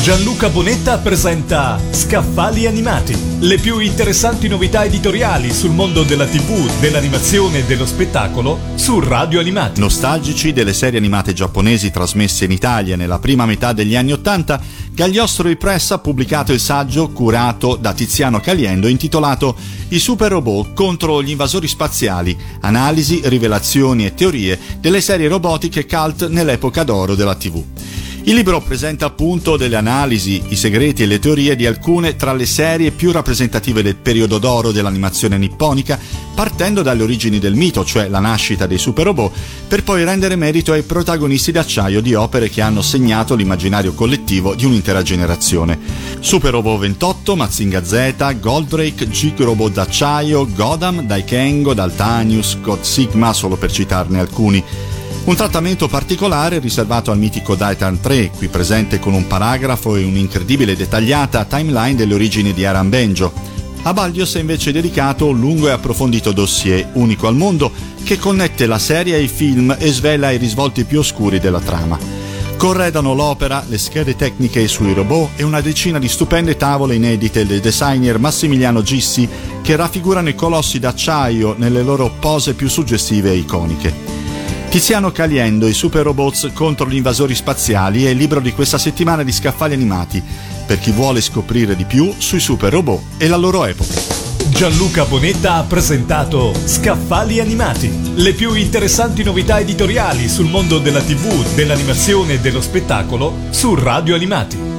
Gianluca Bonetta presenta Scaffali animati, le più interessanti novità editoriali sul mondo della TV, dell'animazione e dello spettacolo su Radio Animati. Nostalgici delle serie animate giapponesi trasmesse in Italia nella prima metà degli anni Ottanta, Gagliostro Press ha pubblicato il saggio curato da Tiziano Caliendo intitolato I super robot contro gli invasori spaziali, analisi, rivelazioni e teorie delle serie robotiche cult nell'epoca d'oro della TV. Il libro presenta appunto delle analisi, i segreti e le teorie di alcune tra le serie più rappresentative del periodo d'oro dell'animazione nipponica, partendo dalle origini del mito, cioè la nascita dei super robot, per poi rendere merito ai protagonisti d'acciaio di opere che hanno segnato l'immaginario collettivo di un'intera generazione. Super Robot 28, Mazinga Z, Goldrake, Gig Robot d'acciaio, Godam, Daikengo, Daltanius, God Sigma, solo per citarne alcuni. Un trattamento particolare riservato al mitico Daitan 3, qui presente con un paragrafo e un'incredibile dettagliata timeline delle origini di Aran Benjo. A Baldios è invece dedicato un lungo e approfondito dossier, unico al mondo, che connette la serie ai film e svela i risvolti più oscuri della trama. Corredano l'opera, le schede tecniche sui robot e una decina di stupende tavole inedite del designer Massimiliano Gissi che raffigurano i colossi d'acciaio nelle loro pose più suggestive e iconiche. Tiziano Caliendo, i super robots contro gli invasori spaziali è il libro di questa settimana di Scaffali Animati, per chi vuole scoprire di più sui super robot e la loro epoca. Gianluca Bonetta ha presentato Scaffali Animati, le più interessanti novità editoriali sul mondo della TV, dell'animazione e dello spettacolo su Radio Animati.